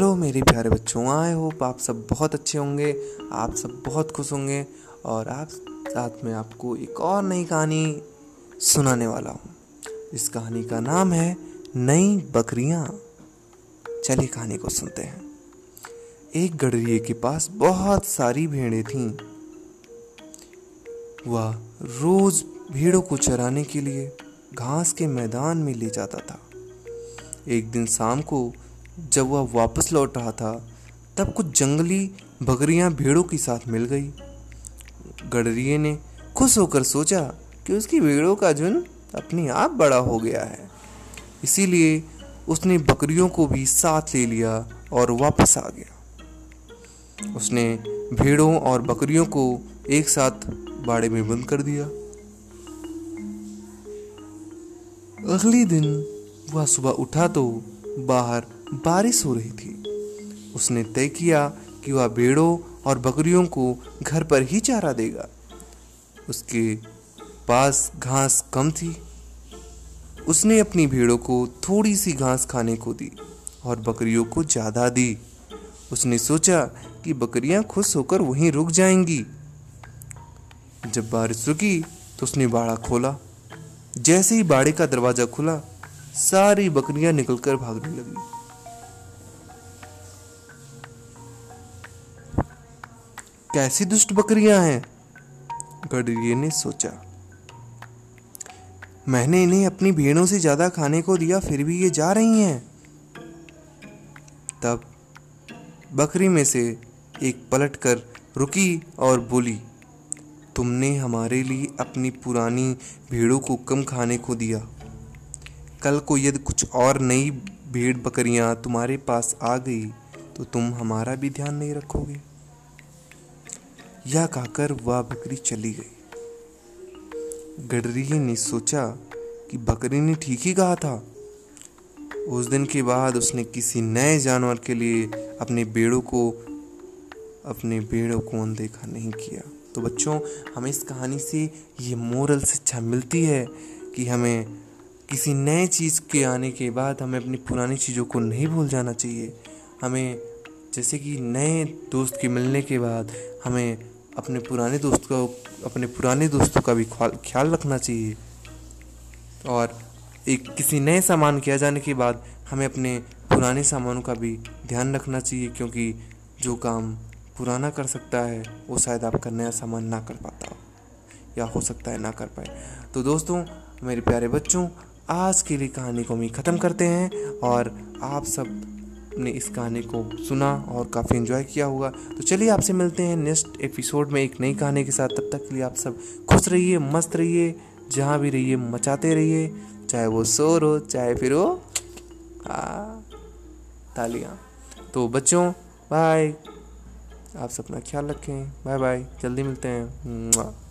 Hello मेरे प्यारे बच्चों, आई होप आप सब बहुत अच्छे होंगे, आप सब बहुत खुश होंगे, और आप साथ में आपको एक और नई कहानी सुनाने वाला हूँ। इस कहानी का नाम है नई बकरियाँ। चलिए कहानी को सुनते हैं। एक गडरिए के पास बहुत सारी भेड़ें थीं। वह रोज भेड़ों को चराने के लिए घास के मैदान में ले जाता था। एक दिन शाम को जब वह वापस लौट रहा था, तब कुछ जंगली बकरियाँ भेड़ों के साथ मिल गई। गडरिए ने खुश होकर सोचा कि उसकी भेड़ों का झुंड अपने आप बड़ा हो गया है। इसीलिए उसने बकरियों को भी साथ ले लिया और वापस आ गया। उसने भेड़ों और बकरियों को एक साथ बाड़े में बंद कर दिया। अगले दिन वह सुबह उठा तो बाहर बारिश हो रही थी। उसने तय किया कि वह भेड़ों और बकरियों को घर पर ही चारा देगा। उसके पास घास कम थी। उसने अपनी भेड़ों को थोड़ी सी घास खाने को दी और बकरियों को ज़्यादा दी। उसने सोचा कि बकरियाँ खुश होकर वहीं रुक जाएँगी। जब बारिश रुकी तो उसने बाड़ा खोला। जैसे ही बाड़े का दरवाज़ा खुला, सारी बकरियाँ निकलकर भागने लगी। कैसी दुष्ट बकरियाँ हैं? गडरिए ने सोचा। मैंने इन्हें अपनी भेड़ों से ज़्यादा खाने को दिया, फिर भी ये जा रही हैं। तब बकरी में से एक पलट कर रुकी और बोली, तुमने हमारे लिए अपनी पुरानी भेड़ों को कम खाने को दिया। कल को यदि कुछ और नई भेड़ बकरियाँ तुम्हारे पास आ गई तो तुम हमारा भी ध्यान नहीं रखोगे। यह कहकर वह बकरी चली गई। गडरी ने सोचा कि बकरी ने ठीक ही कहा था। उस दिन के बाद उसने किसी नए जानवर के लिए अपने बेड़ों को, अपने बेड़ों को अनदेखा नहीं किया। तो बच्चों, हमें इस कहानी से ये मोरल शिक्षा मिलती है कि हमें किसी नए चीज़ के आने के बाद हमें अपनी पुरानी चीज़ों को नहीं भूल जाना चाहिए। हमें जैसे कि नए दोस्त के मिलने के बाद हमें अपने पुराने दोस्त को, अपने पुराने दोस्तों का भी ख्याल रखना चाहिए। और एक किसी नए सामान किया जाने के बाद हमें अपने पुराने सामानों का भी ध्यान रखना चाहिए, क्योंकि जो काम पुराना कर सकता है, वो शायद आपका नया सामान ना कर पाता हो, या हो सकता है ना कर पाए। तो दोस्तों, मेरे प्यारे बच्चों, आज के लिए कहानी को हम ख़त्म करते हैं, और आप सब ने इस कहानी को सुना और काफ़ी इन्जॉय किया होगा। तो चलिए आपसे मिलते हैं नेक्स्ट एपिसोड में एक नई कहानी के साथ। तब तक के लिए आप सब खुश रहिए, मस्त रहिए, जहाँ भी रहिए, मचाते रहिए। चाहे वो शोर हो, चाहे फिर वो तालियाँ। तो बच्चों बाय आप सब अपना ख्याल रखें। बाय बाय जल्दी मिलते हैं।